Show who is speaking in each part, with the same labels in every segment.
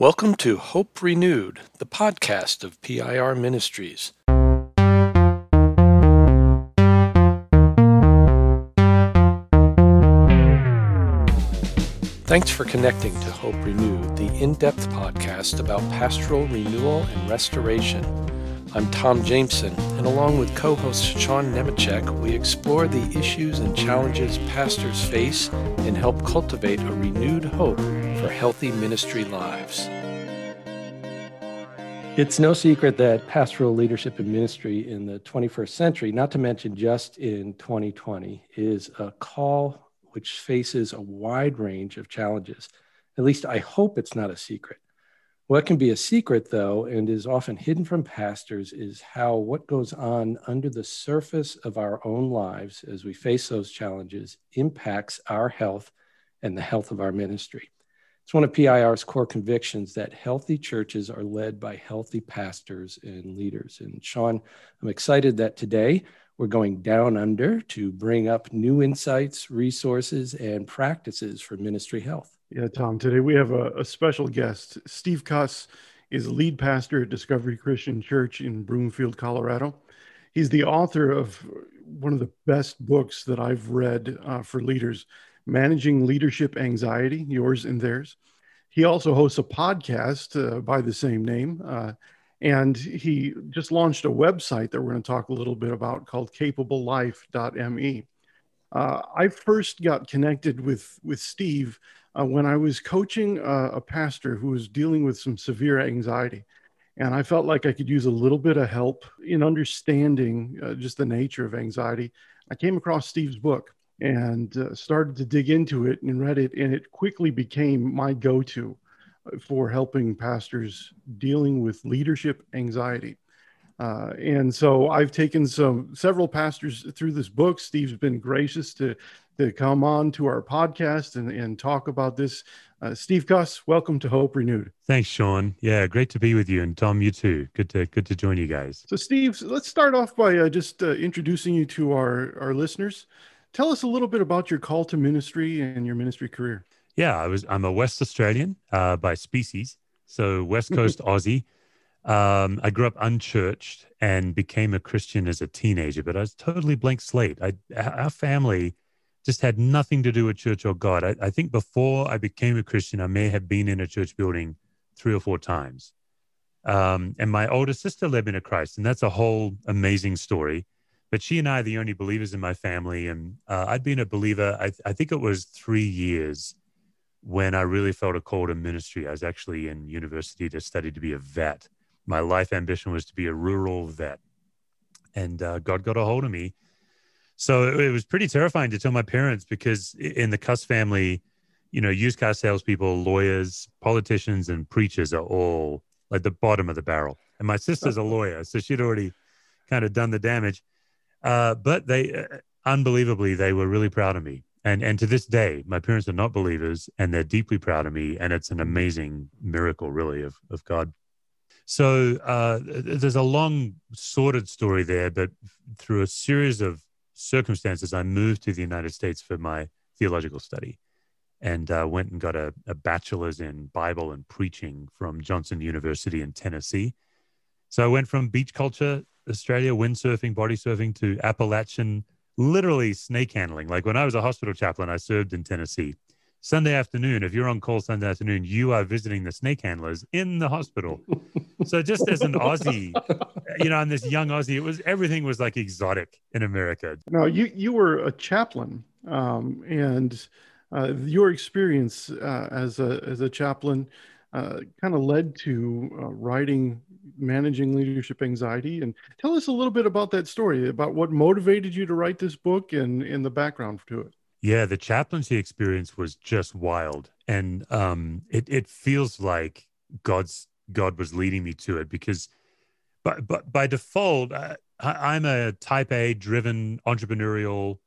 Speaker 1: Welcome to Hope Renewed, the podcast of PIR Ministries. Thanks for connecting to Hope Renewed, the in depth podcast about pastoral renewal and restoration. I'm Tom Jameson, and along with co host Sean Nemecek, we explore the issues and challenges pastors face and help cultivate a renewed hope for healthy ministry lives. It's no secret that pastoral leadership and ministry in the 21st century, not to mention just in 2020, is a call which faces a wide range of challenges. At least I hope it's not a secret. What can be a secret, though, and is often hidden from pastors, is how what goes on under the surface of our own lives as we face those challenges impacts our health and the health of our ministry. It's one of PIR's core convictions that healthy churches are led by healthy pastors and leaders. And Sean, I'm excited that today we're going down under to bring up new insights, resources, and practices for ministry health.
Speaker 2: Yeah, Tom, today we have a, a special guest. Steve Cuss is lead pastor at Discovery Christian Church in Broomfield, Colorado. He's the author of one of the best books that I've read uh, for leaders Managing Leadership Anxiety, yours and theirs. He also hosts a podcast uh, by the same name. Uh, and he just launched a website that we're going to talk a little bit about called capablelife.me. Uh, I first got connected with, with Steve uh, when I was coaching uh, a pastor who was dealing with some severe anxiety. And I felt like I could use a little bit of help in understanding uh, just the nature of anxiety. I came across Steve's book and uh, started to dig into it and read it, and it quickly became my go to uh, for helping pastors dealing with leadership anxiety. Uh, and so I've taken some several pastors through this book. Steve's been gracious to to come on to our podcast and, and talk about this. Uh, Steve Cuss, welcome to Hope Renewed.
Speaker 3: Thanks, Sean. Yeah, great to be with you, and Tom, you too. Good to good to join you guys.
Speaker 2: So, Steve, let's start off by uh, just uh, introducing you to our our listeners. Tell us a little bit about your call to ministry and your ministry career.
Speaker 3: Yeah, I was. I'm a West Australian uh, by species, so West Coast Aussie. Um, I grew up unchurched and became a Christian as a teenager, but I was totally blank slate. I, our family just had nothing to do with church or God. I, I think before I became a Christian, I may have been in a church building three or four times. Um, and my older sister led me to Christ, and that's a whole amazing story but she and I are the only believers in my family. And uh, I'd been a believer, I, I, think it was three years when I really felt a call to ministry. I was actually in university to study to be a vet. My life ambition was to be a rural vet. And uh, God got a hold of me. So it, it was pretty terrifying to tell my parents because in the Cuss family, you know, used car salespeople, lawyers, politicians, and preachers are all like the bottom of the barrel. And my sister's a lawyer, so she'd already kind of done the damage. Uh, but they, uh, unbelievably, they were really proud of me. And, and to this day, my parents are not believers and they're deeply proud of me. And it's an amazing miracle, really, of, of God. So uh, there's a long, sordid story there, but through a series of circumstances, I moved to the United States for my theological study and uh, went and got a, a, bachelor's in Bible and preaching from Johnson University in Tennessee. So I went from beach culture Australia, windsurfing, body surfing to Appalachian, literally snake handling. Like when I was a hospital chaplain, I served in Tennessee. Sunday afternoon, if you're on call Sunday afternoon, you are visiting the snake handlers in the hospital. so just as an Aussie, you know, and this young Aussie, it was everything was like exotic in America.
Speaker 2: Now you you were a chaplain, um, and uh, your experience uh, as a as a chaplain uh, kind of led to uh, writing managing leadership anxiety and tell us a little bit about that story about what motivated you to write this book and, and the background to it
Speaker 3: yeah the chaplaincy experience was just wild and um, it, it feels like god's god was leading me to it because but, but by default uh, i'm a type a driven entrepreneurial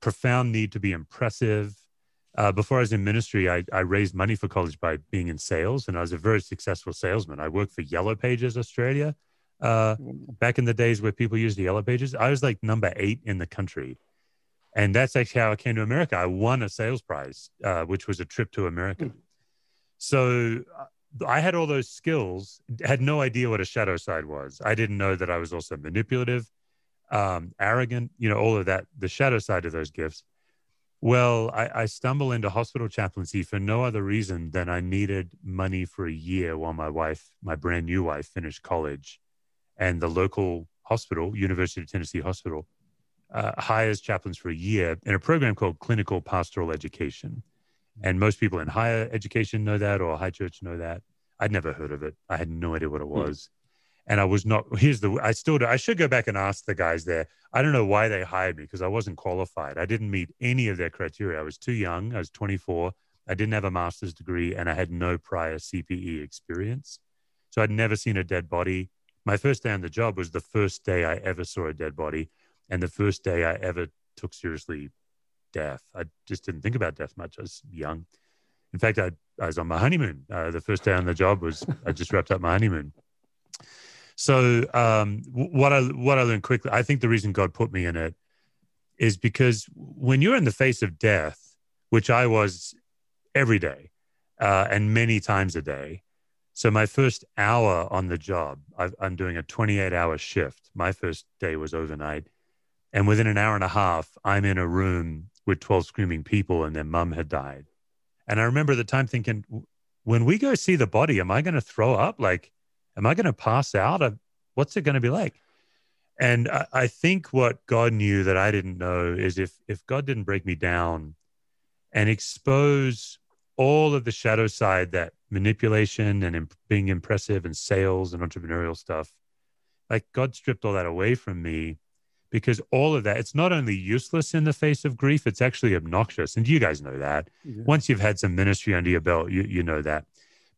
Speaker 3: profound need to be impressive uh, before I was in ministry, I, I raised money for college by being in sales, and I was a very successful salesman. I worked for Yellow Pages Australia uh, back in the days where people used the Yellow Pages. I was like number eight in the country, and that's actually how I came to America. I won a sales prize, uh, which was a trip to America. Mm. So I had all those skills, had no idea what a shadow side was. I didn't know that I was also manipulative, um, arrogant, you know, all of that, the shadow side of those gifts. Well, I, I stumble into hospital chaplaincy for no other reason than I needed money for a year while my wife, my brand new wife, finished college. And the local hospital, University of Tennessee Hospital, uh, hires chaplains for a year in a program called Clinical Pastoral Education. And most people in higher education know that or high church know that. I'd never heard of it. I had no idea what it hmm. was. And I was not, here's the, I still, I should go back and ask the guys there. I don't know why they hired me because I wasn't qualified. I didn't meet any of their criteria. I was too young. I was 24. I didn't have a master's degree and I had no prior CPE experience. So I'd never seen a dead body. My first day on the job was the first day I ever saw a dead body and the first day I ever took seriously death. I just didn't think about death much. I was young. In fact, I, I was on my honeymoon. Uh, the first day on the job was I just wrapped up my honeymoon. So um, what I what I learned quickly, I think the reason God put me in it is because when you're in the face of death, which I was every day uh, and many times a day. So my first hour on the job, i I'm doing a 28 hour shift. My first day was overnight. And within an hour and a half, I'm in a room with 12 screaming people and their mum had died. And I remember the time thinking, when we go see the body, am I going to throw up? Like, am I going to pass out? Uh, what's it going to be like? And I, I think what God knew that I didn't know is if if God didn't break me down and expose all of the shadow side that manipulation and imp- being impressive and sales and entrepreneurial stuff, like God stripped all that away from me because all of that it's not only useless in the face of grief it's actually obnoxious and you guys know that yeah. once you've had some ministry under your belt you, you know that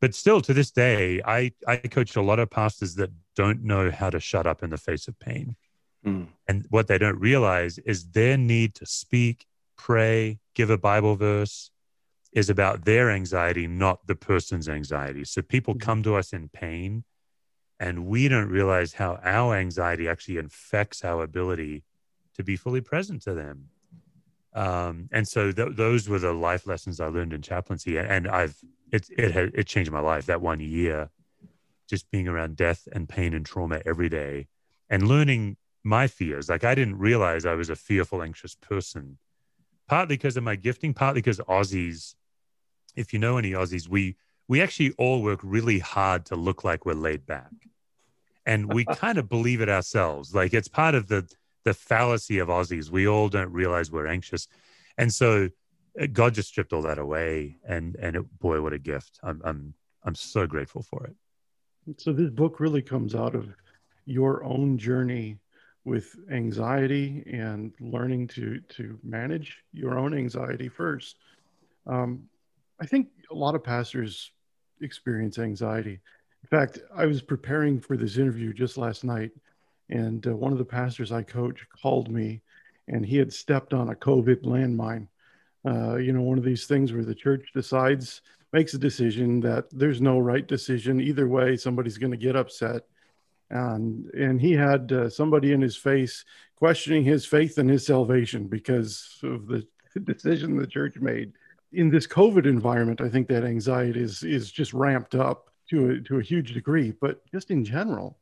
Speaker 3: but still to this day i i coach a lot of pastors that don't know how to shut up in the face of pain mm. and what they don't realize is their need to speak pray give a bible verse is about their anxiety not the person's anxiety so people mm-hmm. come to us in pain and we don't realize how our anxiety actually infects our ability to be fully present to them. Um, and so th- those were the life lessons I learned in chaplaincy, and I've it it had it changed my life that one year, just being around death and pain and trauma every day, and learning my fears. Like I didn't realize I was a fearful, anxious person, partly because of my gifting, partly because Aussies, if you know any Aussies, we we actually all work really hard to look like we're laid back and we kind of believe it ourselves. Like it's part of the the fallacy of Aussies. We all don't realize we're anxious, and so uh, God just stripped all that away. And and it, boy, what a gift! I'm I'm I'm so grateful for it.
Speaker 2: So this book really comes out of your own journey with anxiety and learning to to manage your own anxiety first. Um, I think a lot of pastors experience anxiety. In fact, I was preparing for this interview just last night, and uh, one of the pastors I coach called me, and he had stepped on a COVID landmine. Uh, you know, one of these things where the church decides, makes a decision that there's no right decision. Either way, somebody's going to get upset. And, and he had uh, somebody in his face questioning his faith and his salvation because of the decision the church made. In this COVID environment, I think that anxiety is, is just ramped up to a, to a huge degree, but just in general,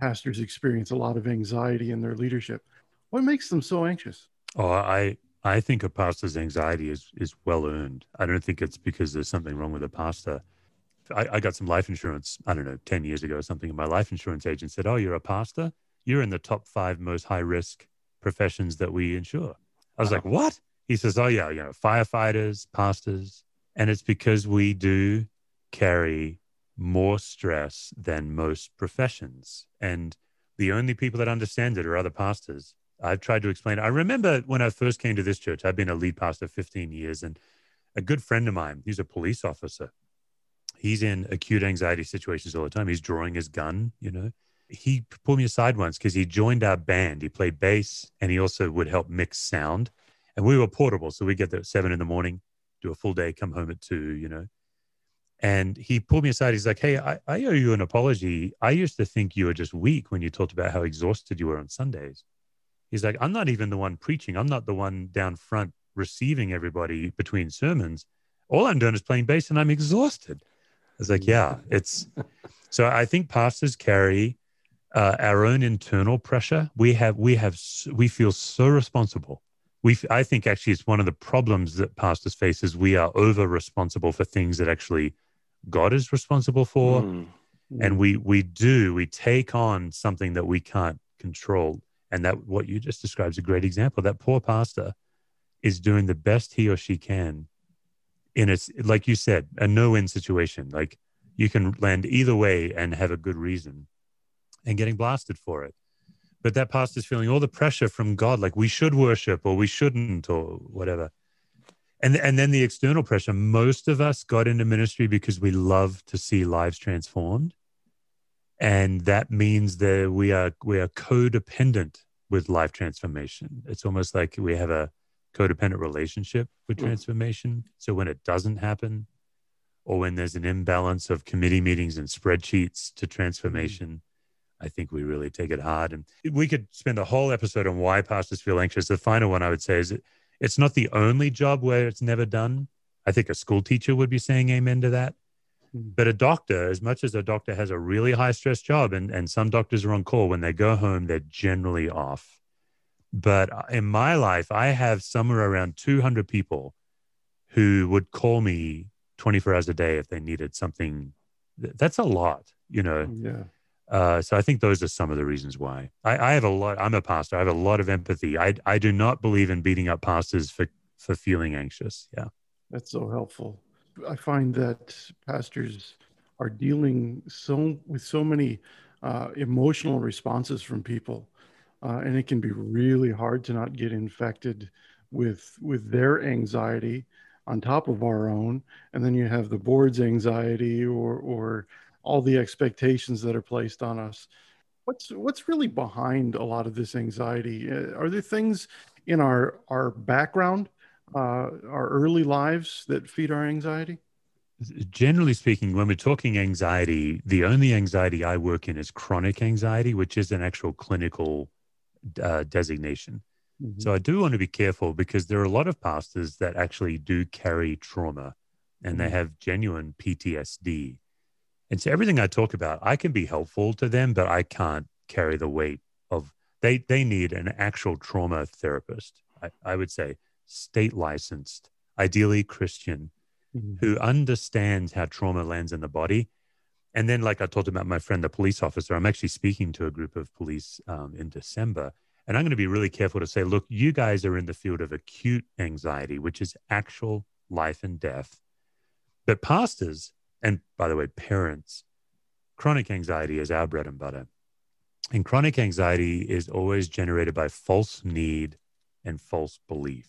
Speaker 2: pastors experience a lot of anxiety in their leadership. What makes them so anxious?
Speaker 3: Oh, I I think a pastor's anxiety is is well earned. I don't think it's because there's something wrong with a pastor. I, I got some life insurance, I don't know, 10 years ago or something, and my life insurance agent said, Oh, you're a pastor? You're in the top five most high risk professions that we insure. I was wow. like, What? He says, Oh, yeah, you know, firefighters, pastors. And it's because we do carry more stress than most professions. And the only people that understand it are other pastors. I've tried to explain it. I remember when I first came to this church, I've been a lead pastor 15 years, and a good friend of mine, he's a police officer. He's in acute anxiety situations all the time. He's drawing his gun, you know. He pulled me aside once because he joined our band. He played bass and he also would help mix sound. And we were portable. So we get there at seven in the morning, do a full day, come home at two, you know. And he pulled me aside. He's like, Hey, I, I owe you an apology. I used to think you were just weak when you talked about how exhausted you were on Sundays. He's like, I'm not even the one preaching. I'm not the one down front receiving everybody between sermons. All I'm doing is playing bass and I'm exhausted. It's like, yeah, it's so I think pastors carry uh, our own internal pressure. We have, we have, we feel so responsible. We, I think actually it's one of the problems that pastors face is we are over responsible for things that actually God is responsible for. Mm. And we, we do, we take on something that we can't control. And that what you just described is a great example. That poor pastor is doing the best he or she can in a, like you said, a no-win situation. Like you can land either way and have a good reason and getting blasted for it. But that pastor's feeling all the pressure from God, like we should worship or we shouldn't or whatever. And, and then the external pressure. Most of us got into ministry because we love to see lives transformed. And that means that we are we are codependent with life transformation. It's almost like we have a codependent relationship with hmm. transformation. So when it doesn't happen, or when there's an imbalance of committee meetings and spreadsheets to transformation, I think we really take it hard. And we could spend a whole episode on why pastors feel anxious. The final one I would say is it's not the only job where it's never done. I think a school teacher would be saying amen to that. Hmm. But a doctor, as much as a doctor has a really high stress job, and, and some doctors are on call, when they go home, they're generally off. But in my life, I have somewhere around 200 people who would call me 24 hours a day if they needed something. That's a lot, you know.
Speaker 2: Yeah.
Speaker 3: Uh, so I think those are some of the reasons why. I, I, have a lot. I'm a pastor. I have a lot of empathy. I I do not believe in beating up pastors for for feeling anxious. Yeah,
Speaker 2: that's so helpful. I find that pastors are dealing so with so many uh, emotional responses from people, uh, and it can be really hard to not get infected with with their anxiety on top of our own, and then you have the board's anxiety or or all the expectations that are placed on us. What's what's really behind a lot of this anxiety? Uh, are there things in our our background, uh, our early lives that feed our anxiety?
Speaker 3: Generally speaking, when we're talking anxiety, the only anxiety I work in is chronic anxiety, which is an actual clinical uh, designation. Mm-hmm. So I do want to be careful because there are a lot of pastors that actually do carry trauma and mm-hmm. they have genuine PTSD. And so everything I talk about, I can be helpful to them, but I can't carry the weight of they they need an actual trauma therapist. I, I would say state licensed, ideally Christian, mm-hmm. who understands how trauma lands in the body. And then, like I talked about my friend, the police officer, I'm actually speaking to a group of police um, in December. And I'm going to be really careful to say, look, you guys are in the field of acute anxiety, which is actual life and death. But pastors and by the way, parents, chronic anxiety is our bread and butter. And chronic anxiety is always generated by false need and false belief.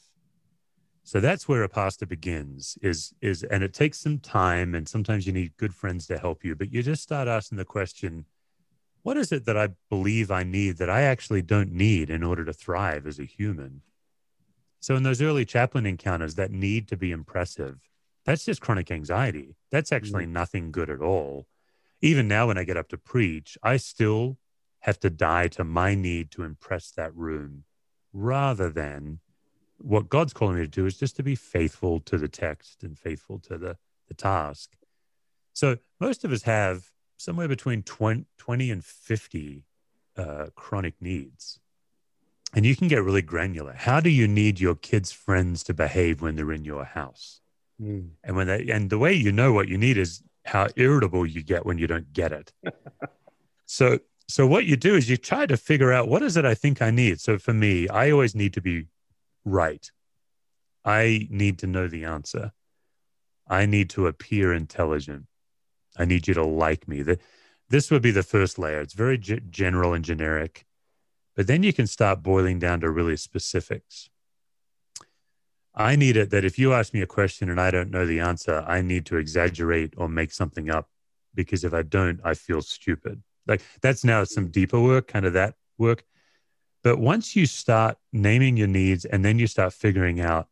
Speaker 3: So that's where a pastor begins is is and it takes some time and sometimes you need good friends to help you, but you just start asking the question, what is it that I believe I need that I actually don't need in order to thrive as a human? So in those early chaplain encounters, that need to be impressive, that's just chronic anxiety. That's actually mm-hmm. nothing good at all. Even now, when I get up to preach, I still have to die to my need to impress that room rather than what God's calling me to do is just to be faithful to the text and faithful to the, the task. So most of us have somewhere between 20, 20 and 50 uh, chronic needs. And you can get really granular. How do you need your kids' friends to behave when they're in your house? Mm. And when they, and the way you know what you need is how irritable you get when you don't get it. so, so what you do is you try to figure out what is it I think I need. So for me, I always need to be right. I need to know the answer. I need to appear intelligent. I need you to like me. The, this would be the first layer. It's very g- general and generic, but then you can start boiling down to really specifics. I need it that if you ask me a question and I don't know the answer, I need to exaggerate or make something up because if I don't, I feel stupid. Like that's now some deeper work, kind of that work. But once you start naming your needs and then you start figuring out,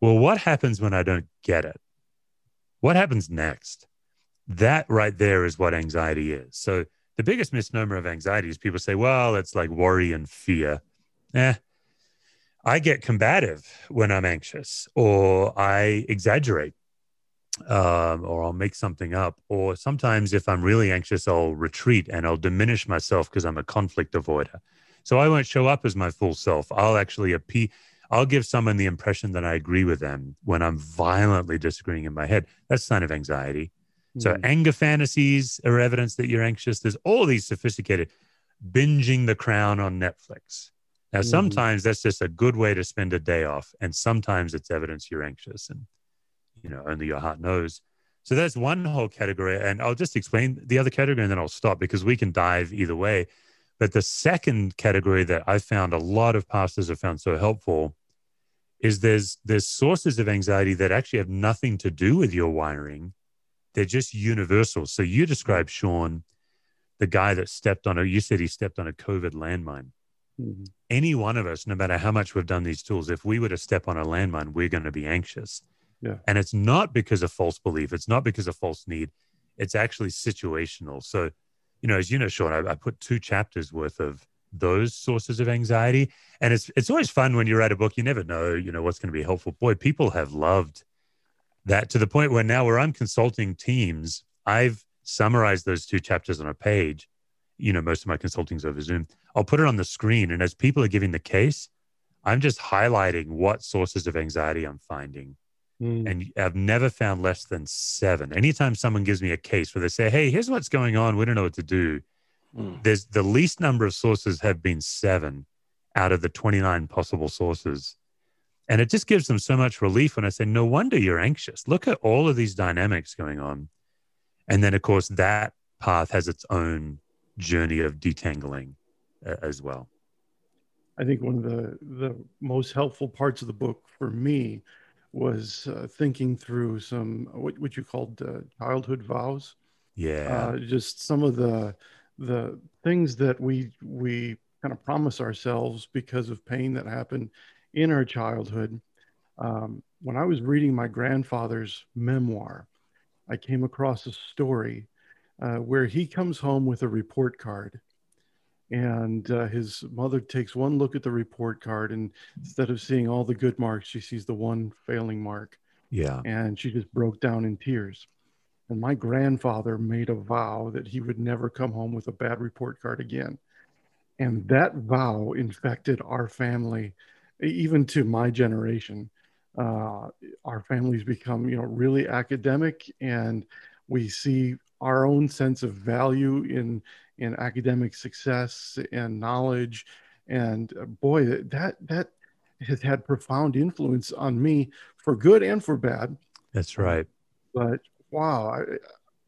Speaker 3: well, what happens when I don't get it? What happens next? That right there is what anxiety is. So the biggest misnomer of anxiety is people say, well, it's like worry and fear. Eh, I get combative when I'm anxious or I exaggerate. um, or I'll make something up. Or sometimes, if I'm really anxious, I'll retreat and I'll diminish myself because I'm a conflict avoider. So I won't show up as my full self. I'll actually appear. I'll give someone the impression that I agree with them when I'm violently disagreeing in my head. That's a sign of anxiety. Mm-hmm. So hmm. anger fantasies are evidence that you're anxious. There's all these sophisticated binging the crown on Netflix. Now, mm-hmm. sometimes that's just a good way to spend a day off, and sometimes it's evidence you're anxious, and you know only your heart knows. So that's one whole category, and I'll just explain the other category, and then I'll stop because we can dive either way. But the second category that I found a lot of pastors have found so helpful is there's there's sources of anxiety that actually have nothing to do with your wiring they're just universal so you described sean the guy that stepped on a you said he stepped on a covid landmine mm-hmm. any one of us no matter how much we've done these tools if we were to step on a landmine we're going to be anxious
Speaker 2: yeah.
Speaker 3: and it's not because of false belief it's not because of false need it's actually situational so you know as you know sean I, I put two chapters worth of those sources of anxiety. And it's it's always fun when you write a book. You never know, you know, what's going to be helpful. Boy, people have loved that to the point where now, where I'm consulting teams, I've summarized those two chapters on a page. You know, most of my consulting's over Zoom. I'll put it on the screen, and as people are giving the case, I'm just highlighting what sources of anxiety I'm finding. Mm. And I've never found less than seven. Anytime someone gives me a case where they say, Hey, here's what's going on, we don't know what to do. Mm. There's the least number of sources have been seven out of the 29 possible sources. And it just gives them so much relief when I say, no wonder you're anxious. Look at all of these dynamics going on. And then, of course, that path has its own journey of detangling uh, as well.
Speaker 2: I think one of the, the most helpful parts of the book for me was uh, thinking through some what, what you called uh, childhood vows.
Speaker 3: Yeah.
Speaker 2: Uh, just some of the the things that we we kind of promise ourselves because of pain that happened in our childhood. Um, when I was reading my grandfather's memoir, I came across a story uh, where he comes home with a report card. And uh, his mother takes one look at the report card, and instead of seeing all the good marks, she sees the one failing mark.
Speaker 3: Yeah.
Speaker 2: And she just broke down in tears. And my grandfather made a vow that he would never come home with a bad report card again. And that vow infected our family, even to my generation. Uh, our families become, you know, really academic, and we see our own sense of value in in academic success and knowledge. And uh, boy, that that has had profound influence on me for good and for bad.
Speaker 3: That's right.
Speaker 2: But wow, I,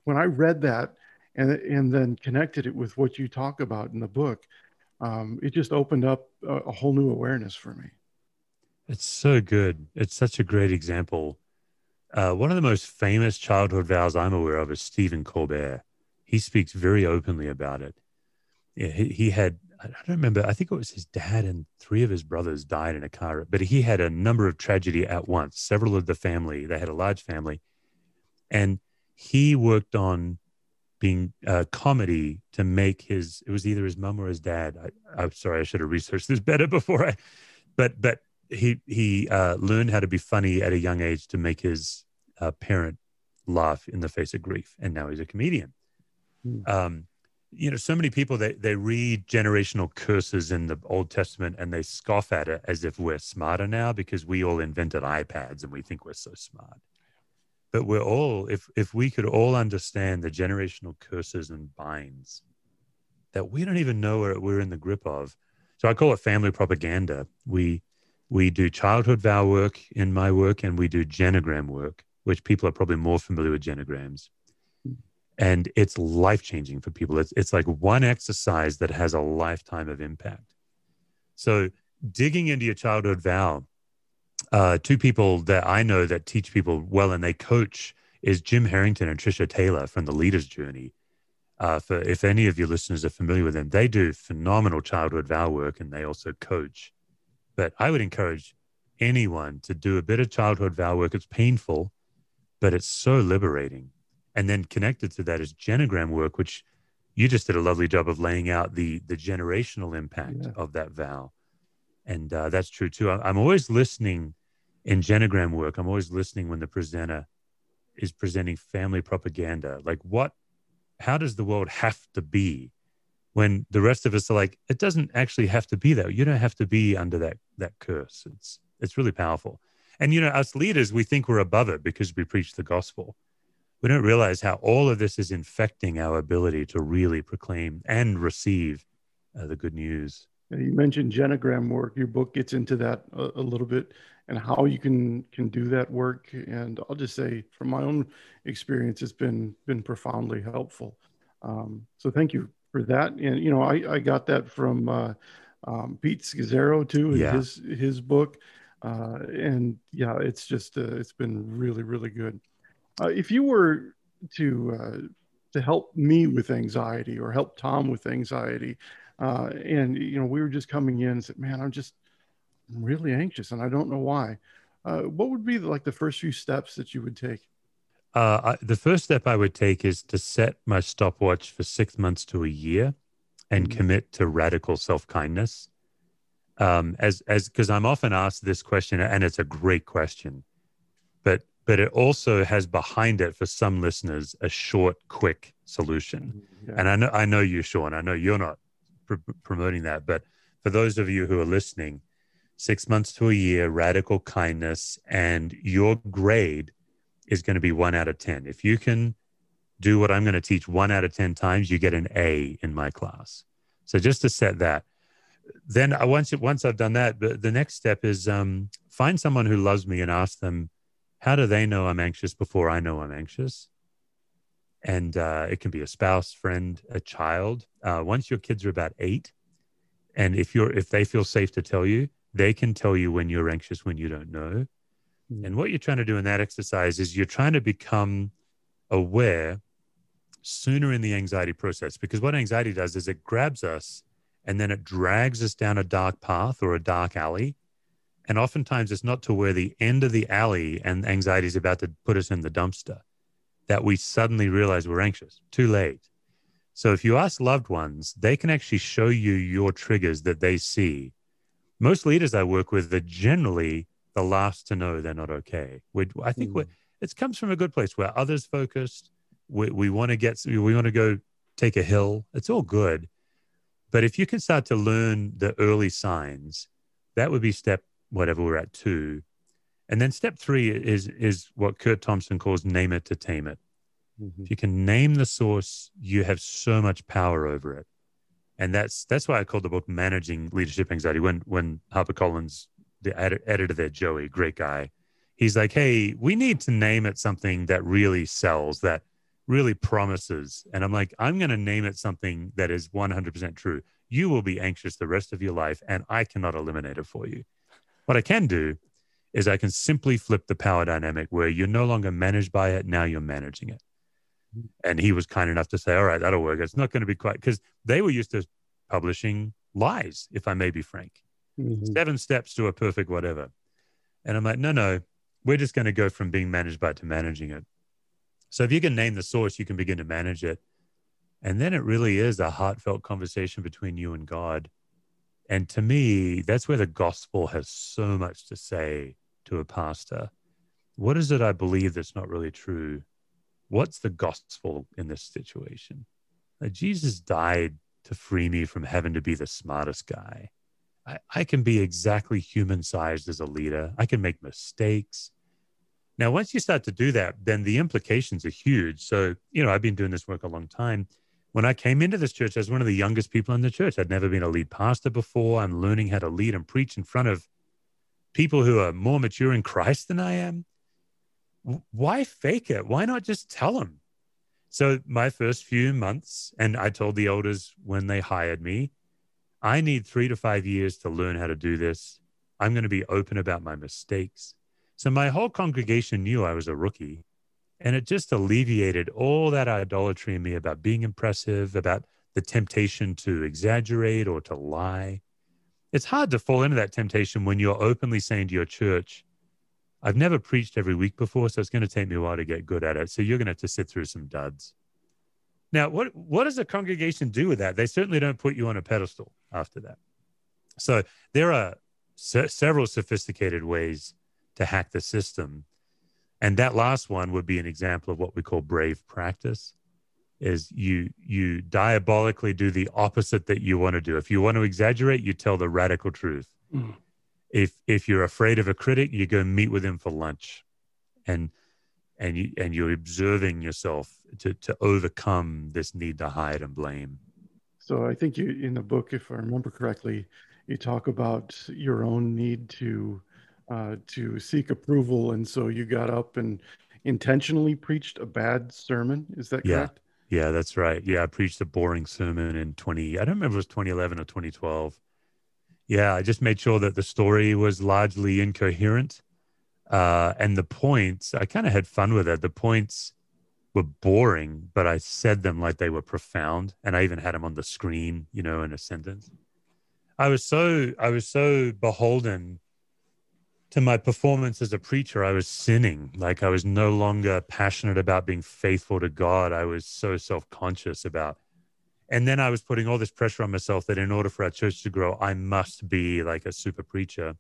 Speaker 2: when I read that and and then connected it with what you talk about in the book, um, it just opened up a, a, whole new awareness for me.
Speaker 3: It's so good. It's such a great example. Uh, one of the most famous childhood vows I'm aware of is Stephen Colbert. He speaks very openly about it. He, he had, I don't remember, I think it was his dad and three of his brothers died in a car, but he had a number of tragedy at once. Several of the family, they had a large family and he worked on being a uh, comedy to make his it was either his mom or his dad I, am sorry i should have researched this better before i but but he he uh, learned how to be funny at a young age to make his uh, parent laugh in the face of grief and now he's a comedian. Mm. um, you know so many people they, they read generational curses in the old testament and they scoff at it as if we're smarter now because we all invented ipads and we think we're so smart. But we're all if if we could all understand the generational curses and binds that we don't even know we're in the grip of. So i call it family propaganda. We we do childhood vow work in my work and we do genogram work which people are probably more familiar with genograms and it's life changing for people it's, it's like one exercise that has a lifetime of impact so digging into your childhood vow uh, two people that I know that teach people well and they coach is Jim Herrington and Trisha Taylor from the Leader's Journey. Uh, for if any of your listeners are familiar with them, they do phenomenal childhood vow work and they also coach. But I would encourage anyone to do a bit of childhood vow work. It's painful, but it's so liberating. And then connected to that is genogram work, which you just did a lovely job of laying out the the generational impact yeah. of that vow and uh, that's true too. I'm always listening in genogram work. I'm always listening when the presenter is presenting family propaganda. Like, what, how does the world have to be when the rest of us are like, it doesn't actually have to be that. You don't have to be under that, that curse. It's, it's really powerful. And, you know, us leaders, we think we're above it because we preach the gospel. We don't realize how all of this is infecting our ability to really proclaim and receive uh, the good news.
Speaker 2: You mentioned genogram work. Your book gets into that a, a, little bit and how you can can do that work. And I'll just say, from my own experience, it's been been profoundly helpful. Um, so thank you for that. And you know, I, I got that from uh, um, Pete Scazzero too in yeah. his his book. Uh, and yeah, it's just uh, it's been really really good. Uh, if you were to uh, to help me with anxiety or help Tom with anxiety, uh, and you know we were just coming in and said, "Man, I'm just really anxious and I don't know why." what would be like the first few steps that you would take?
Speaker 3: I, the first step I would take is to set my stopwatch for six months to a year and mm-hmm. commit to radical self kindness um, as as because I'm often asked this question, and it's a great question, but but it also has behind it for some listeners a short, quick solution. Mm-hmm. Yeah. And I know I know you, Sean. I know you're not pr- promoting that, but for those of you who are listening, six months to a year, radical kindness, and your grade is going to be one out of ten. If you can do what I'm going to teach one out of ten times, you get an A in my class. So just to set that then once once I've done that, the, the next step is um, find someone who loves me and ask them, how do they know I'm anxious before I know I'm anxious? And uh, it can be a spouse, friend, a child. Uh, once your kids are about eight, and if you're if they feel safe to tell you, they can tell you when you're anxious when you don't know. Mm. And what you're trying to do in that exercise is you're trying to become aware sooner in the anxiety process because what anxiety does is it grabs us and then it drags us down a dark path or a dark alley. And oftentimes it's not to where the end of the alley and anxiety is about to put us in the dumpster that we suddenly realize we're anxious. Too late. So if you ask loved ones, they can actually show you your triggers that they see. Most leaders I work with are generally the last to know they're not okay. we I think mm. it comes from a good place where others focused. We, we want to get, we want to go take a hill. It's all good. But if you can start to learn the early signs, that would be step whatever we're at two. And then step three is is what Kurt Thompson calls name it to tame it. Mm-hmm. If you can name the source, you have so much power over it. And that's that's why I called the book Managing Leadership Anxiety. When when HarperCollins, the ed- editor there, Joey, great guy, he's like, hey, we need to name it something that really sells, that really promises. And I'm like, I'm going to name it something that is 100% true. You will be anxious the rest of your life, and I cannot eliminate it for you. What I can do is I can simply flip the power dynamic where you're no longer managed by it. Now you're managing it. And he was kind enough to say, all right, that'll work. It's not going to be quite because they were used to publishing lies, if I may be frank. Mm-hmm. Seven steps to a perfect whatever. And I'm like, no, no, we're just going to go from being managed by it to managing it. So if you can name the source, you can begin to manage it. And then it really is a heartfelt conversation between you and God. And to me, that's where the gospel has so much to say to a pastor. What is it I believe that's not really true? What's the gospel in this situation? Jesus died to free me from having to be the smartest guy. I, I can be exactly human sized as a leader. I can make mistakes. Now, once you start to do that, then the implications are huge. So, you know, I've been doing this work a long time. When I came into this church, I was one of the youngest people in the church. I'd never been a lead pastor before. I'm learning how to lead and preach in front of people who are more mature in Christ than I am. Why fake it? Why not just tell them? So, my first few months, and I told the elders when they hired me, I need three to five years to learn how to do this. I'm going to be open about my mistakes. So my whole congregation knew I was a rookie. And it just alleviated all that idolatry in me about being impressive, about the temptation to exaggerate or to lie. It's hard to fall into that temptation when you're openly saying to your church, I've never preached every week before, so it's going to take me a while to get good at it. So you're going to have to sit through some duds. Now, what, what does a congregation do with that? They certainly don't put you on a pedestal after that. So there are se- several sophisticated ways to hack the system. And that last one would be an example of what we call brave practice is you you diabolically do the opposite that you want to do. If you want to exaggerate, you tell the radical truth. Mm. If if you're afraid of a critic, you go meet with him for lunch. And and you and you're observing yourself to to overcome this need to hide and blame.
Speaker 2: So I think you in the book, if I remember correctly, you talk about your own need to uh, to seek approval, and so you got up and intentionally preached a bad sermon. Is that
Speaker 3: yeah.
Speaker 2: correct?
Speaker 3: Yeah, that's right. Yeah, I preached a boring sermon in 20, I don't remember if it was 2011 or 2012. Yeah, I just made sure that the story was largely incoherent. Uh, and the points, I kind of had fun with it. The points were boring, but I said them like they were profound. And I even had them on the screen, you know, in a sentence. I was so, I was so beholden to my performance as a preacher, I was sinning. Like I was no longer passionate about being faithful to God. I was so self conscious about. And then I was putting all this pressure on myself that in order for our church to grow, I must be like a super preacher.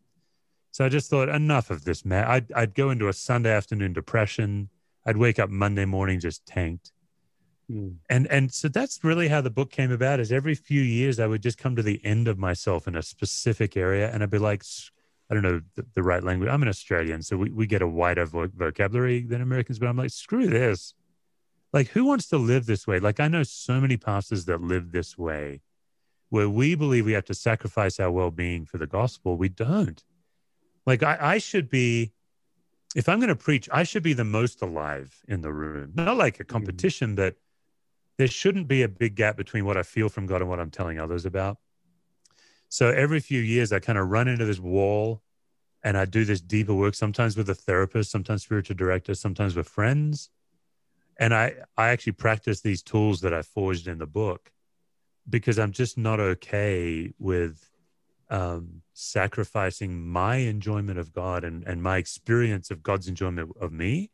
Speaker 3: So I just thought, enough of this, man. I'd, I'd go into a Sunday afternoon depression. I'd wake up Monday morning just tanked. Mm. And and so that's really how the book came about. Is every few years I would just come to the end of myself in a specific area, and I'd be like, I don't know the, the, right language. I'm an Australian, so we, we get a wider vo- vocabulary than Americans, but I'm like, screw this. Like, who wants to live this way? Like, I know so many pastors that live this way where we believe we have to sacrifice our well being for the gospel. We don't. Like, I, I should be, if I'm going to preach, I should be the most alive in the room. Not like a mm-hmm. competition, mm-hmm. but there shouldn't be a big gap between what I feel from God and what I'm telling others about. So every few years, I kind of run into this wall and I do this deeper work, sometimes with a therapist, sometimes spiritual director, sometimes with friends. And I, I actually practice these tools that I forged in the book because I'm just not okay with um, sacrificing my enjoyment of God and, and my experience of God's enjoyment of me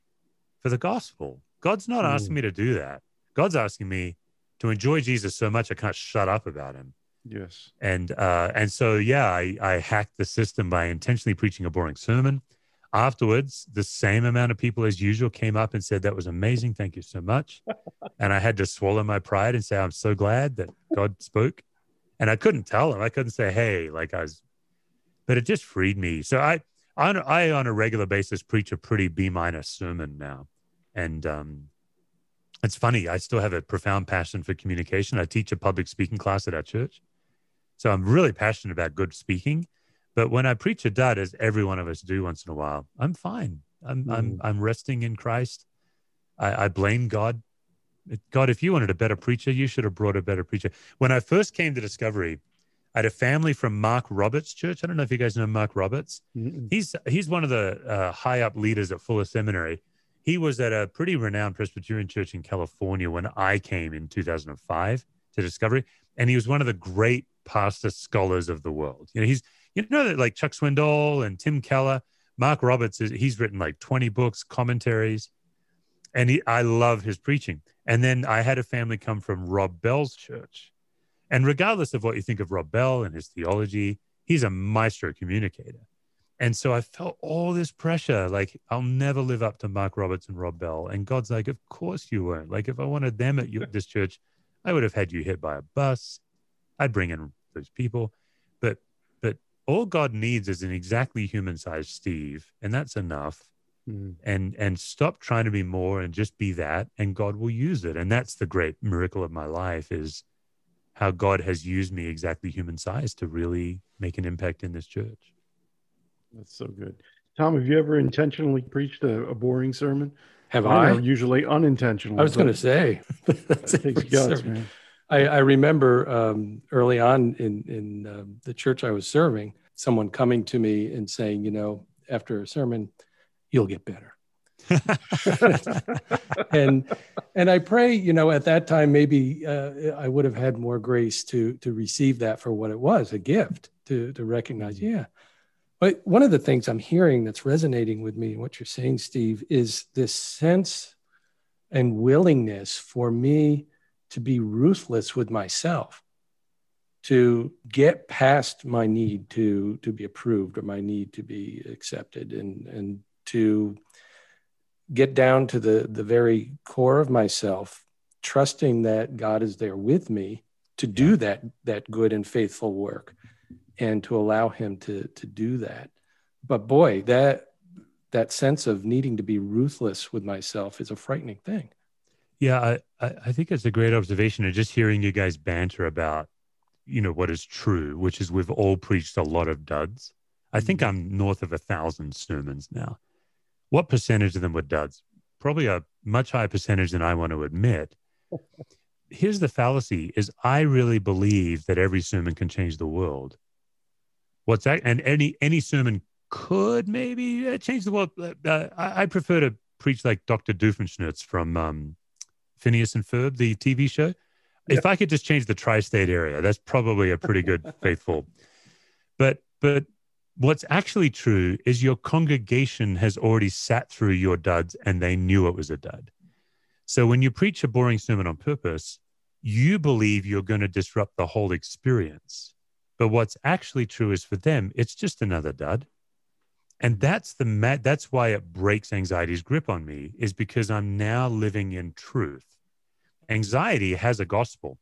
Speaker 3: for the gospel. God's not mm. asking me to do that. God's asking me to enjoy Jesus so much I can't shut up about him.
Speaker 2: Yes.
Speaker 3: And uh, and so yeah, I, I hacked the system by intentionally preaching a boring sermon. Afterwards, the same amount of people as usual came up and said that was amazing. Thank you so much. and I had to swallow my pride and say I'm so glad that God spoke. And I couldn't tell them. I couldn't say, hey, like I was, but it just freed me. So I on I on a regular basis preach a pretty B minus sermon now, and um, it's funny. I still have a profound passion for communication. I teach a public speaking class at our church, so I'm really passionate about good speaking. But when I preach a dud, as every one of us do once in a while, I'm fine. I'm mm. I'm I'm resting in Christ. I, I blame God. God, if you wanted a better preacher, you should have brought a better preacher. When I first came to Discovery, I had a family from Mark Roberts Church. I don't know if you guys know Mark Roberts. Mm-mm. He's he's one of the uh, high up leaders at Fuller Seminary. He was at a pretty renowned Presbyterian church in California when I came in 2005 to Discovery, and he was one of the great pastor scholars of the world. You know, he's you know that like Chuck Swindoll and Tim Keller, Mark Roberts is he's written like 20 books, commentaries, and he I love his preaching. And then I had a family come from Rob Bell's church. And regardless of what you think of Rob Bell and his theology, he's a maestro communicator. And so I felt all this pressure, like I'll never live up to Mark Roberts and Rob Bell. And God's like, of course you won't. Like if I wanted them at you, this church, I would have had you hit by a bus. I'd bring in those people. But but all God needs is an exactly human sized Steve, and that's enough. Mm. And and stop trying to be more and just be that, and God will use it. And that's the great miracle of my life is how God has used me exactly human size to really make an impact in this church.
Speaker 2: That's so good. Tom, have you ever intentionally preached a, a boring sermon?
Speaker 1: Have I? I?
Speaker 2: Usually unintentional.
Speaker 1: I was going to say that's takes guts, man. I, I remember um, early on in in uh, the church I was serving, someone coming to me and saying, you know, after a sermon, you'll get better. and and I pray, you know, at that time maybe uh, I would have had more grace to to receive that for what it was, a gift to to recognize, mm-hmm. yeah. But one of the things I'm hearing that's resonating with me, what you're saying, Steve, is this sense and willingness for me to be ruthless with myself to get past my need to to be approved or my need to be accepted and and to get down to the the very core of myself trusting that god is there with me to do that that good and faithful work and to allow him to to do that. But boy that that sense of needing to be ruthless with myself is a frightening thing.
Speaker 3: Yeah i i think it's a great observation and just hearing you guys banter about you know what is true which is we've all preached a lot of duds. I think mm-hmm. i'm north of a thousand sermons now what percentage of them were duds? Probably a much higher percentage than i want to admit. Here's the fallacy is i really believe that every sermon can change the world. What's that? And any any sermon could maybe change the world. Uh, uh I, I, prefer to preach like dr doofenshmirtz from um, phineas and ferb the tv show. If i could just change the tri-state area that's probably a pretty good faithful. But but what's actually true is your congregation has already sat through your duds and they knew it was a dud so when you preach a boring sermon on purpose, you believe you're going to disrupt the whole experience. But what's actually true is for them, it's just another dud. And that's the mad, that's why it breaks anxiety's grip on me, is because I'm now living in truth. Anxiety has a gospel,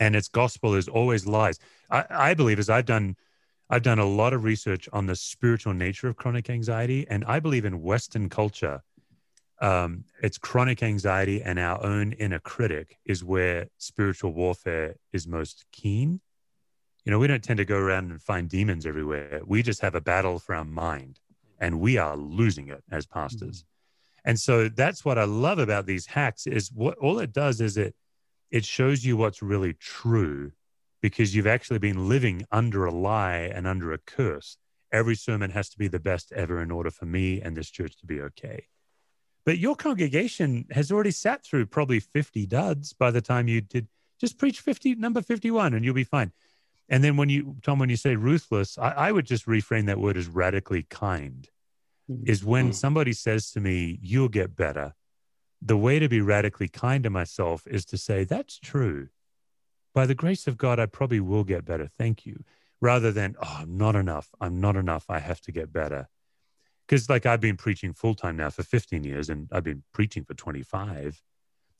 Speaker 3: and its gospel is always lies. I, I believe, as I've done, I've done a lot of research on the spiritual nature of chronic anxiety, and I believe in Western culture um, it's chronic anxiety and our own inner critic is where spiritual warfare is most keen. You know, we don't tend to go around and find demons everywhere. We just have a battle for our mind and we are losing it as pastors. Mm-hmm. And so that's what I love about these hacks is what all it does is it it shows you what's really true because you've actually been living under a lie and under a curse. Every sermon has to be the best ever in order for me and this church to be okay. But your congregation has already sat through probably 50 duds by the time you did just preach 50, number 51, and you'll be fine. And then when you, Tom, when you say ruthless, I, I would just reframe that word as radically kind. Mm-hmm. Is when hmm. somebody says to me, you'll get better. The way to be radically kind to myself is to say, that's true. By the grace of God, I probably will get better. Thank you. Rather than, oh, I'm not enough. I'm not enough. I have to get better because like I've been preaching full time now for 15 years and I've been preaching for 25.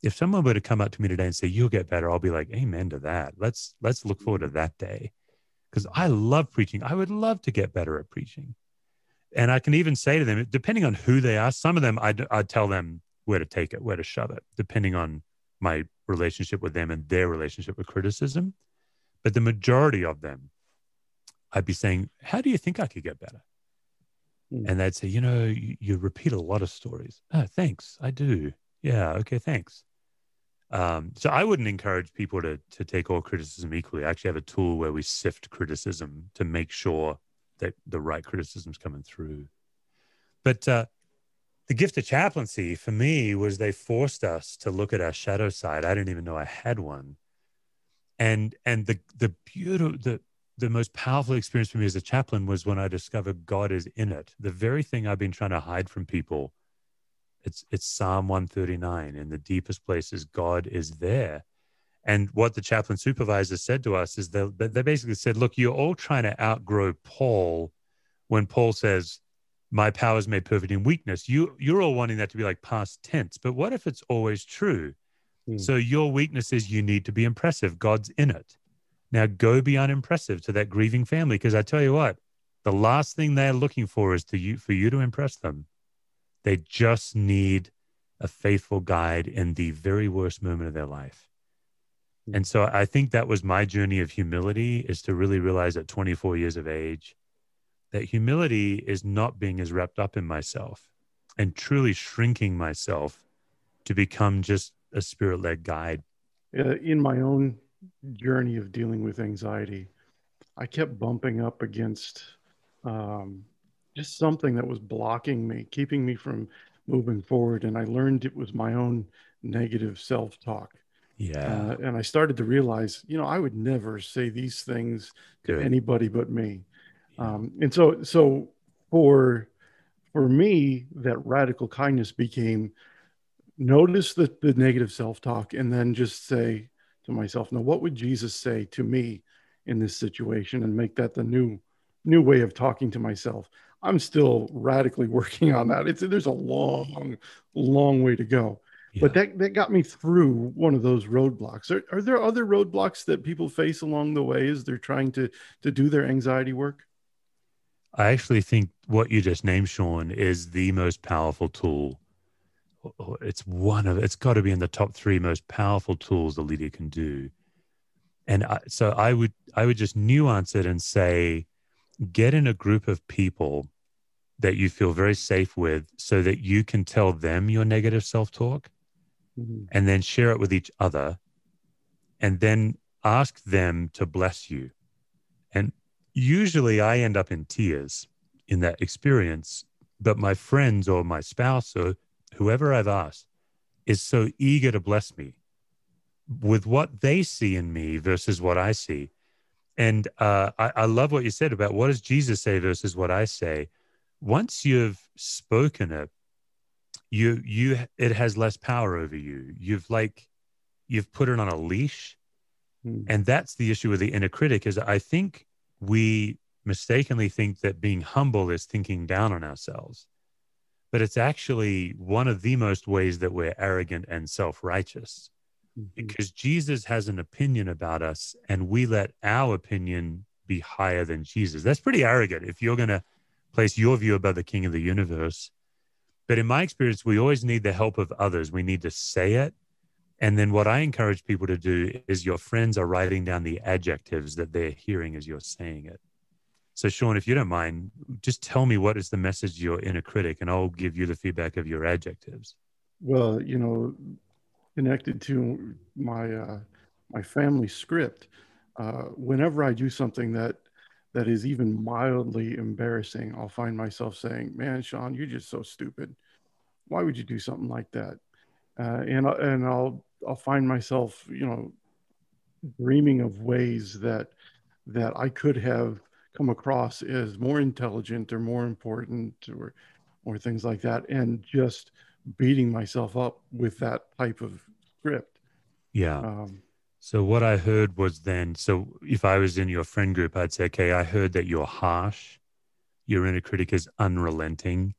Speaker 3: If someone were to come up to me today and say, you'll get better, I'll be like, amen to that. Let's, let's look forward to that day. Cause I love preaching. I would love to get better at preaching. And I can even say to them, depending on who they are, some of them I'd, I'd tell them where to take it, where to shove it, depending on my relationship with them and their relationship with criticism. But the majority of them, I'd be saying, how do you think I could get better? Mm. And they'd say, you know, you, you, repeat a lot of stories. Oh, thanks. I do. Yeah. Okay. Thanks. Um, so I wouldn't encourage people to to take all criticism equally. I actually have a tool where we sift criticism to make sure that the right criticism's coming through. But uh, the gift of chaplaincy for me was they forced us to look at our shadow side. I didn't even know I had one. And and the the beautiful the the most powerful experience for me as a chaplain was when I discovered God is in it. The very thing I've been trying to hide from people. It's it's Psalm 139. In the deepest places, God is there. And what the chaplain supervisor said to us is that they basically said, look, you're all trying to outgrow Paul when Paul says, My power is made perfect in weakness. You you're all wanting that to be like past tense. But what if it's always true? Hmm. So your weakness is you need to be impressive. God's in it. Now go be unimpressive to that grieving family because I tell you what, the last thing they're looking for is to you for you to impress them. They just need a faithful guide in the very worst moment of their life. Hmm. And so I think that was my journey of humility is to really realize at 24 years of age that humility is not being as wrapped up in myself and truly shrinking myself to become just a spirit led guide.
Speaker 2: Uh, in my own journey of dealing with anxiety, I kept bumping up against um, just something that was blocking me, keeping me from moving forward. And I learned it was my own negative self talk.
Speaker 3: Yeah.
Speaker 2: Uh, and I started to realize, you know, I would never say these things to anybody but me. Um, and so, so for for me, that radical kindness became notice the, the negative self talk and then just say, to myself, now what would Jesus say to me in this situation and make that the new new way of talking to myself. I'm still radically working on that. It's there's a long, long way to go. Yeah. But that that got me through one of those roadblocks. Are, are there other roadblocks that people face along the way as they're trying to to do their anxiety work?
Speaker 3: I actually think what you just named, Sean, is the most powerful tool. It's one of it's got to be in the top three most powerful tools the leader can do. And I, so I would I would just nuance it and say, get in a group of people that you feel very safe with, so that you can tell them your negative self talk, mm-hmm. and then share it with each other, and then ask them to bless you. And usually I end up in tears in that experience, but my friends or my spouse or whoever I've asked is so eager to bless me with what they see in me versus what I see. And uh, I, I love what you said about what does Jesus say versus what I say. Once you've spoken it, you you it has less power over you. You've like you've put it on a leash, hmm. and that's the issue with the inner critic. Is I think we mistakenly think that being humble is thinking down on ourselves. But it's actually one of the most ways that we're arrogant and self righteous mm-hmm. because Jesus has an opinion about us and we let our opinion be higher than Jesus. That's pretty arrogant if you're going to place your view above the king of the universe. But in my experience, we always need the help of others. We need to say it and then what I encourage people to do is your friends are writing down the adjectives that they're hearing as you're saying it. So, Sean, if you don't mind, just tell me what is the message your inner critic, and I'll give you the feedback of your adjectives.
Speaker 2: Well, you know, connected to my uh, my family script, uh, whenever I do something that that is even mildly embarrassing, I'll find myself saying, "Man, Sean, you're just so stupid. Why would you do something like that?" Uh, and and I'll I'll find myself, you know, dreaming of ways that that I could have come across as more intelligent or more important or or things like that, and just beating myself up with that type of script.
Speaker 3: Yeah. Um, so what I heard was then, so if I was in your friend group, I'd say, okay, I heard that you're harsh, your inner critic is unrelenting,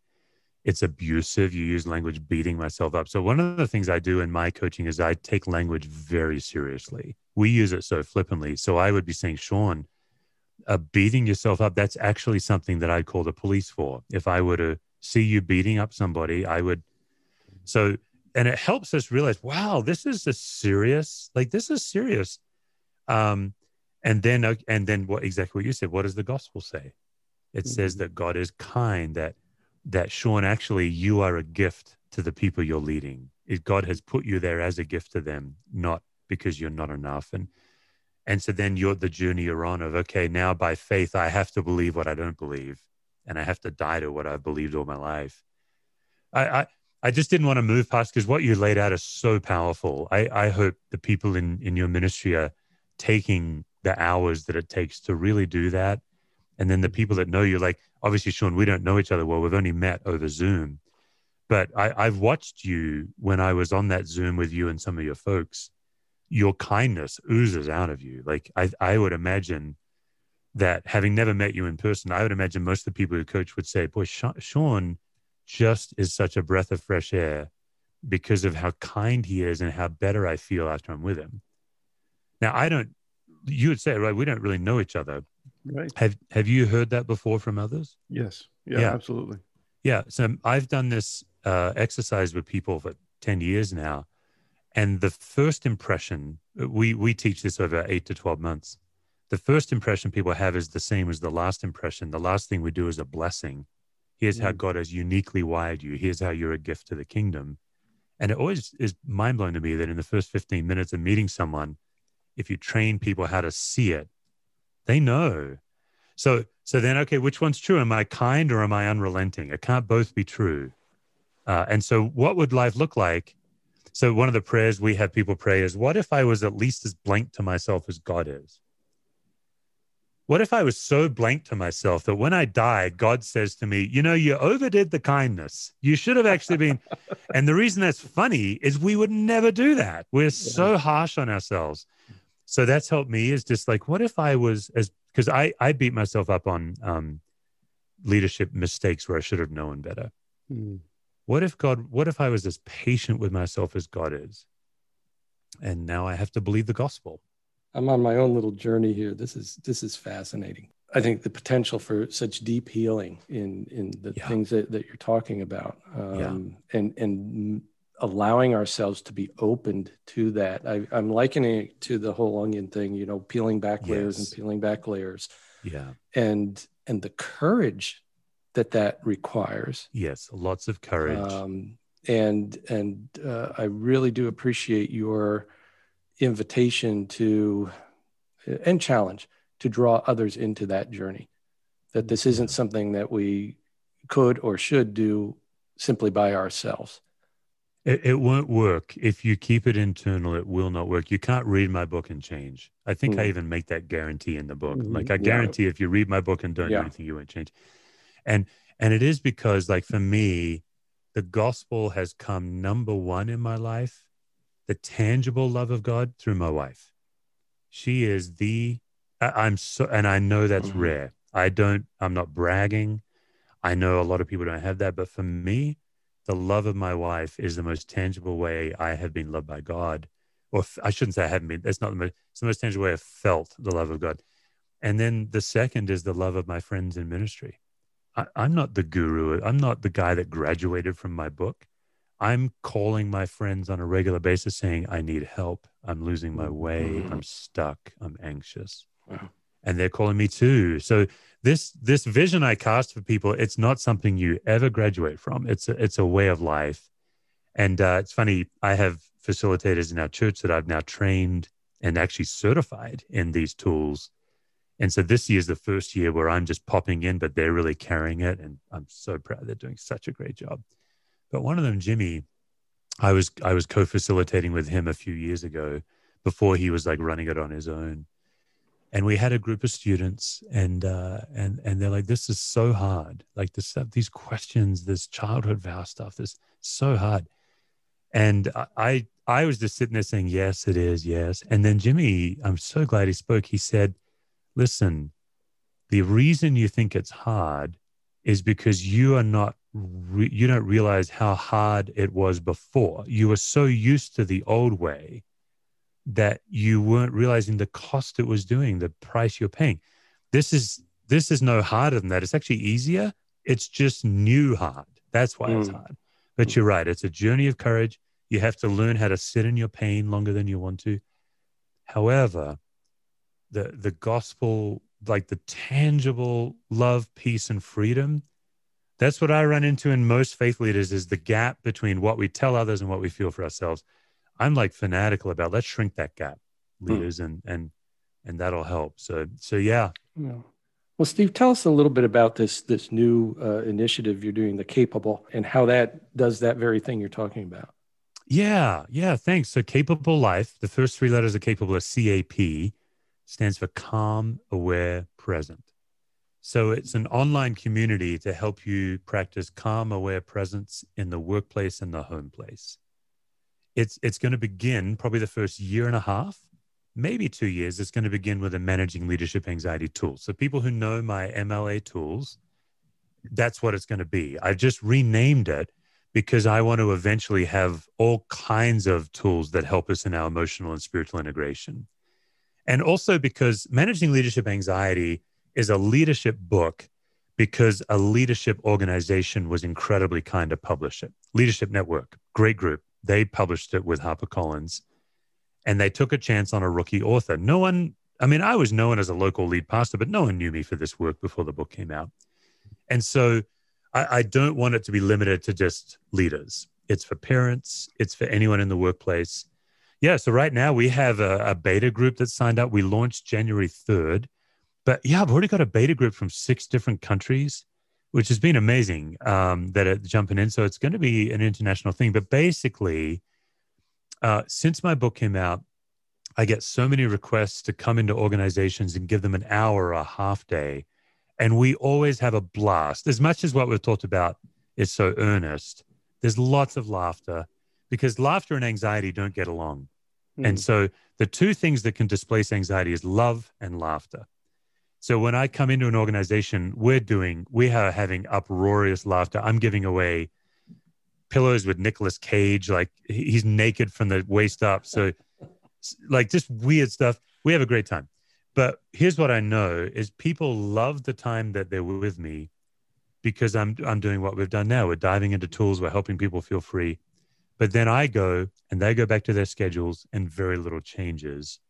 Speaker 3: it's abusive. You use language beating myself up. So one of the things I do in my coaching is I take language very seriously. We use it so flippantly. So I would be saying, Sean, uh, beating yourself up, that's actually something that I'd call the police for. If I were to see you beating up somebody, I would. So, and it helps us realize, wow, this is a serious, like this is serious. Um, and then, uh, and then what exactly what you said, what does the gospel say? It mm-hmm. says that God is kind, that that Sean, actually, you are a gift to the people you're leading. God has put you there as a gift to them, not because you're not enough. And and so then you're the journey you're on of okay, now by faith I have to believe what I don't believe, and I have to die to what I've believed all my life. I I, I just didn't want to move past because what you laid out is so powerful. I I hope the people in in your ministry are taking the hours that it takes to really do that and then the people that know you like obviously sean we don't know each other well. We've only met over zoom. But I, i've watched you when i was on that zoom with you and some of your folks. Your kindness oozes out of you. Like i, I would imagine that having never met you in person i would imagine most of the people who coach would say boy sean just is such a breath of fresh air because of how kind he is and how better i feel after i'm with him. Now i don't you would say right we don't really know each other
Speaker 2: Right.
Speaker 3: Have Have you heard that before from others?
Speaker 2: Yes. Yeah, yeah. Absolutely.
Speaker 3: Yeah. So I've done this uh, exercise with people for ten years now, and the first impression we we teach this over eight to twelve months. The first impression people have is the same as the last impression. The last thing we do is a blessing. Here's mm. how God has uniquely wired you. Here's how you're a gift to the kingdom. And it always is mind blowing to me that in the first 15 minutes of meeting someone, if you train people how to see it, they know. So so then okay, which one's true? Am I kind or am I unrelenting? It can't both be true. Uh, and so what would life look like? So one of the prayers we have people pray is, what if I was at least as blank to myself as God is? What if I was so blank to myself that when I die, God says to me, You know, you overdid the kindness. You should have actually been. and the reason that's funny is we would never do that. We're yeah. so harsh on ourselves so that's helped me is just like what if i was as because i i beat myself up on um leadership mistakes where I should have known better. Mm. What if God, what if I was as patient with myself as God is? And now I have to believe the gospel.
Speaker 1: I'm on my own little journey here. This is this is fascinating. I think the potential for such deep healing in in the yeah. things that, that you're talking about, um, yeah. and and allowing ourselves to be opened to that. I, am likening it to the whole onion thing. You know, peeling back layers yes. and peeling back layers.
Speaker 3: Yeah,
Speaker 1: and and the courage that that requires.
Speaker 3: Yes, lots of courage. Um,
Speaker 1: and and uh, I really do appreciate your invitation to and challenge to draw others into that journey. That this isn't something that we could or should do simply by ourselves.
Speaker 3: It, it, won't work if you keep it internal. It will not work. You can't read my book and change. I think mm. I even make that guarantee in the book. Mm-hmm. Like I guarantee, yeah. if you read my book and don't yeah. do anything, you won't change. And and it is because, like for me, the gospel has come number one in my life, the tangible love of God through my wife. She is the I, am so, and I know that's mm-hmm. rare. I don't. I'm not bragging. I know a lot of people don't have that, but for me, the love of my wife is the most tangible way I have been loved by God. Or I shouldn't say I haven't been. That's not the most. It's the most tangible way I've felt the love of God. And then the second is the love of my friends in ministry. I, I'm not the guru. I'm not the guy that graduated from my book. I'm calling my friends on a regular basis saying, I need help. I'm losing my way. Mm-hmm. I'm stuck. I'm anxious. Wow. And they're calling me too. So this this vision I cast for people, it's not something you ever graduate from. It's a, it's a way of life. And uh, it's funny, I have facilitators in our church that I've now trained and actually certified in these tools. And so this year is the first year where I'm just popping in, but they're really carrying it. And I'm so proud. They're doing such a great job. But one of them, Jimmy, I was I was co-facilitating with him a few years ago before he was like running it on his own and we had a group of students and uh, and and they're like this is so hard. Like this stuff these questions this childhood vow stuff this so hard. And i i was just sitting there saying yes it is. Yes. And then jimmy i'm so glad he spoke. He said listen the reason you think it's hard is because you are not re- you don't realize how hard it was before. You are so used to the old way that you weren't realizing the cost it was doing, the price you're paying. This is this is no harder than that. It's actually easier. It's just new hard. That's why mm. it's hard. But you're right. It's a journey of courage. You have to learn how to sit in your pain longer than you want to. However, the the gospel, like the tangible love, peace, and freedom, that's what I run into in most faith leaders is the gap between what we tell others and what we feel for ourselves. I'm like fanatical about let's shrink that gap, hmm. leaders, hmm. and and and that'll help. So so yeah. yeah.
Speaker 1: Well, Steve, tell us a little bit about this this new uh, initiative you're doing, the Capable, and how that does that very thing you're talking about.
Speaker 3: Yeah, yeah. Thanks. So, Capable Life. The first three letters of Capable is CAP, stands for Calm, Aware, Present. So it's an online community to help you practice calm, aware presence in the workplace and the home place it's it's going to begin probably the first year and a half maybe two years it's going to begin with a managing leadership anxiety tool. So people who know my mla tools that's what it's going to be. I've just renamed it because i want to eventually have all kinds of tools that help us in our emotional and spiritual integration. And also because managing leadership anxiety is a leadership book because a leadership organization was incredibly kind to publish it. Leadership network great group they published it with HarperCollins and they took a chance on a rookie author. No one, I mean, I was known as a local lead pastor, but no one knew me for this work before the book came out. And so I, I don't want it to be limited to just leaders. It's for parents, it's for anyone in the workplace. Yeah, so right now we have a, a beta group that signed up. We launched January 3rd. But yeah, I've already got a beta group from six different countries which has been amazing um, that it's jumping in. So it's going to be an international thing. But basically, uh, since my book came out, I get so many requests to come into organizations and give them an hour or a half day. And we always have a blast. As much as what we've talked about is so earnest, there's lots of laughter because laughter and anxiety don't get along. Mm. And so the two things that can displace anxiety is love and laughter. So when I come into an organization, we're doing, we are having uproarious laughter. I'm giving away pillows with Nicolas Cage, like he's naked from the waist up. So, like, just weird stuff. We have a great time. But here's what I know is people love the time that they're with me because I'm I'm doing what we've done now. We're diving into tools, we're helping people feel free. But then I go and they go back to their schedules and very little changes.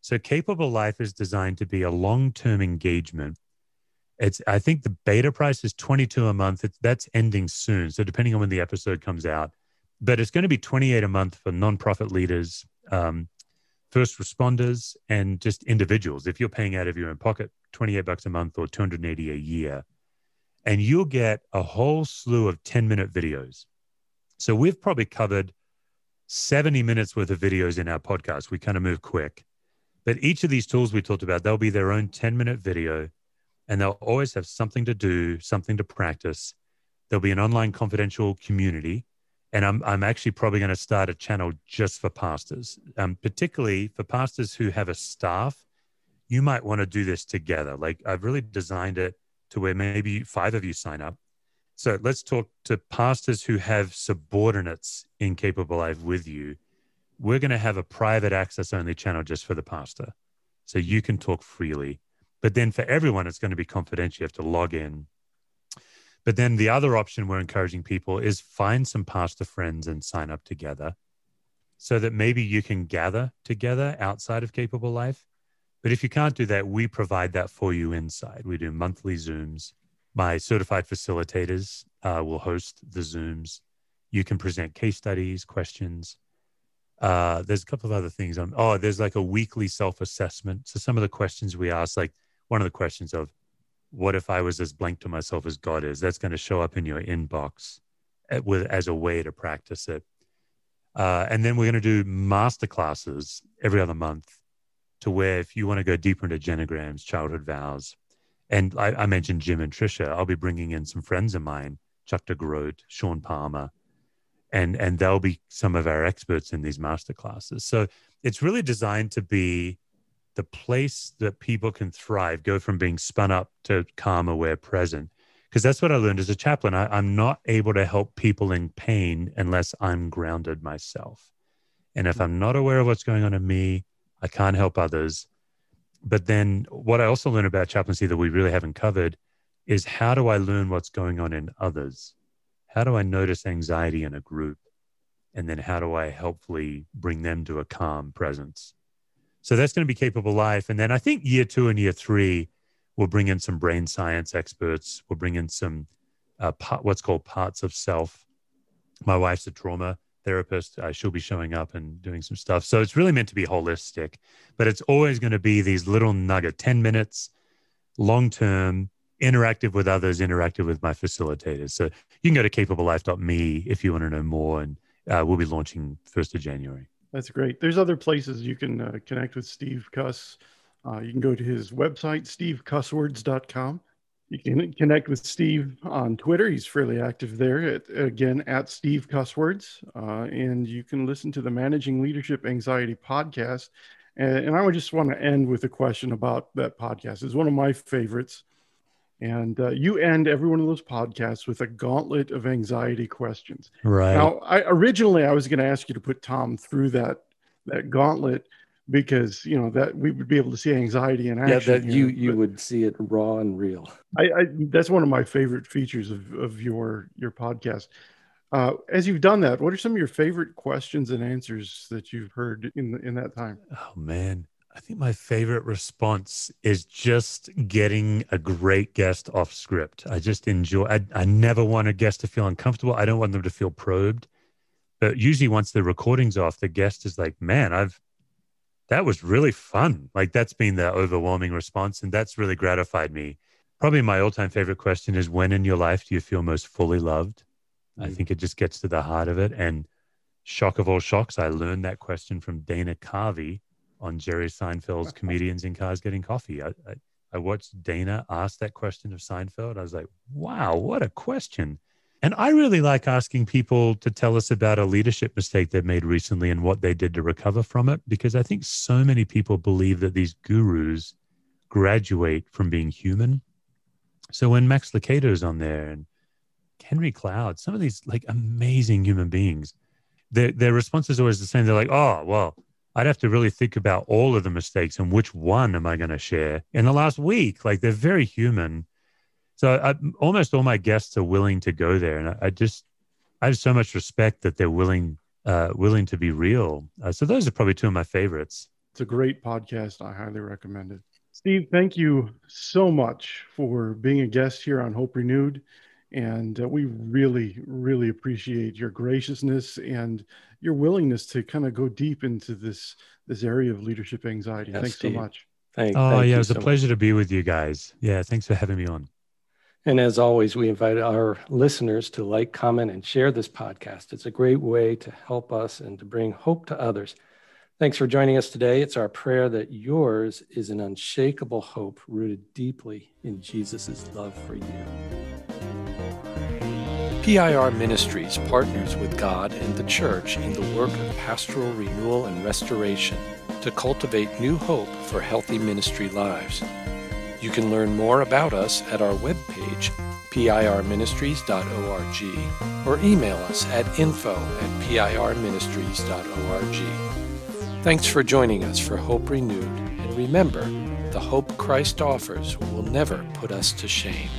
Speaker 3: So capable life is designed to be a long-term engagement. It's I think the beta price is 22 a month. It's, that's ending soon. So depending on when the episode comes out, but it's going to be 28 a month for nonprofit leaders, um, first responders, and just individuals. If you're paying out of your own pocket, 28 bucks a month or 280 a year, and you'll get a whole slew of 10 minute videos. So we've probably covered 70 minutes worth of videos in our podcast. We kind of move quick. But each of these tools we talked about, they'll be their own 10 minute video and they'll always have something to do, something to practice. There'll be an online confidential community. And I'm, I'm actually probably going to start a channel just for pastors, um, particularly for pastors who have a staff. You might want to do this together. Like I've really designed it to where maybe five of you sign up. So let's talk to pastors who have subordinates in Capable Life with you we're going to have a private access only channel just for the pastor. So you can talk freely. But then for everyone, it's going to be confidential. You have to log in. But then the other option we're encouraging people is find some pastor friends and sign up together so that maybe you can gather together outside of Capable Life. But if you can't do that, we provide that for you inside. We do monthly Zooms. My certified facilitators uh, will host the Zooms. You can present case studies, questions uh, there's a couple of other things on. Oh, there's like a weekly self assessment. So some of the questions we ask, like one of the questions of, "What if I was as blank to myself as God is?" That's going to show up in your inbox at, with as a way to practice it. Uh, and then we're going to do master classes every other month, to where if you want to go deeper into genograms, childhood vows, and I, I mentioned Jim and Trisha, I'll be bringing in some friends of mine, Chuck DeGroat, Sean Palmer and and they'll be some of our experts in these master classes. So it's really designed to be the place that people can thrive go from being spun up to calm aware present. Because that's what i learned as a chaplain. I, i'm not able to help people in pain unless i'm grounded myself. And if i'm not aware of what's going on in me i can't help others. But then what i also learned about chaplaincy that we really haven't covered is how do i learn what's going on in others how do I notice anxiety in a group? And then how do I helpfully bring them to a calm presence? So that's going to be capable life. And then I think year two and year three, we'll bring in some brain science experts. We'll bring in some uh, part, what's called parts of self. My wife's a trauma therapist. Uh, she'll be showing up and doing some stuff. So it's really meant to be holistic, but it's always going to be these little nugget, 10 minutes, long term, interactive with others, interactive with my facilitators. So you can go to capablelife.me if you want to know more, and uh, we'll be launching first of January.
Speaker 2: That's great. There's other places you can uh, connect with Steve Cuss. Uh, you can go to his website, stevecusswords.com. You can connect with Steve on Twitter. He's fairly active there. At, again, at Steve Cusswords. Uh, and you can listen to the Managing Leadership Anxiety podcast. And, and I would just want to end with a question about that podcast. It's one of my favorites. And uh, you end every one of those podcasts with a gauntlet of anxiety questions.
Speaker 3: Right.
Speaker 2: Now, I originally I was going to ask you to put Tom through that that gauntlet because you know that we would be able to see anxiety in action.
Speaker 1: Yeah, that you you would see it raw and real.
Speaker 2: I, I, that's one of my favorite features of of your your podcast. Uh, as you've done that, what are some of your favorite questions and answers that you've heard in in that time?
Speaker 3: Oh man, I think my favorite response is just getting a great guest off script. I just enjoy. I, I never want a guest to feel uncomfortable. I don't want them to feel probed. But usually, once the recording's off, the guest is like, "Man, I've that was really fun." Like that's been the overwhelming response, and that's really gratified me. Probably my all-time favorite question is, "When in your life do you feel most fully loved?" Mm-hmm. I mm. think it just gets to the heart of it. And shock of all shocks, I learned that question from Dana Carvey on Jerry Seinfeld's Comedians in Cars Getting Coffee. I, I, I watched Dana ask that question of Seinfeld. I was like, wow, what a question. And I really like asking people to tell us about a leadership mistake they've made recently and what they did to recover from it, because I think so many people believe that these gurus graduate from being human. So when Max Lucado's on there and Henry Cloud, some of these like amazing human beings, their their response is always the same. They're like, "Oh, well, I'd have to really think about all of the mistakes and which one am I going to share in the last week." Like they're very human. So I, almost all my guests are willing to go there, and I, I just I have so much respect that they're willing uh, willing to be real. Uh, so those are probably two of my favorites.
Speaker 2: It's a great podcast. I highly recommend it. Steve, thank you so much for being a guest here on Hope Renewed. And uh, we really, really appreciate your graciousness and your willingness to kind of go deep into this this area of leadership anxiety. Yes, thanks Steve. so much.
Speaker 3: Thank, oh, thank yeah, it was so a pleasure much. to be with you guys. Yeah, thanks for having me on.
Speaker 1: And as always, we invite our listeners to like, comment, and share this podcast. It's a great way to help us and to bring hope to others. Thanks for joining us today. It's our prayer that yours is an unshakable hope rooted deeply in Jesus' love for you. PIR Ministries partners with God and the church in the work of pastoral renewal and restoration to cultivate new hope for healthy ministry lives. You can learn more about us at our webpage, pirministries.org, or email us at info at pirministries.org. Thanks for joining us for Hope Renewed, and remember, the hope Christ offers will never put us to shame.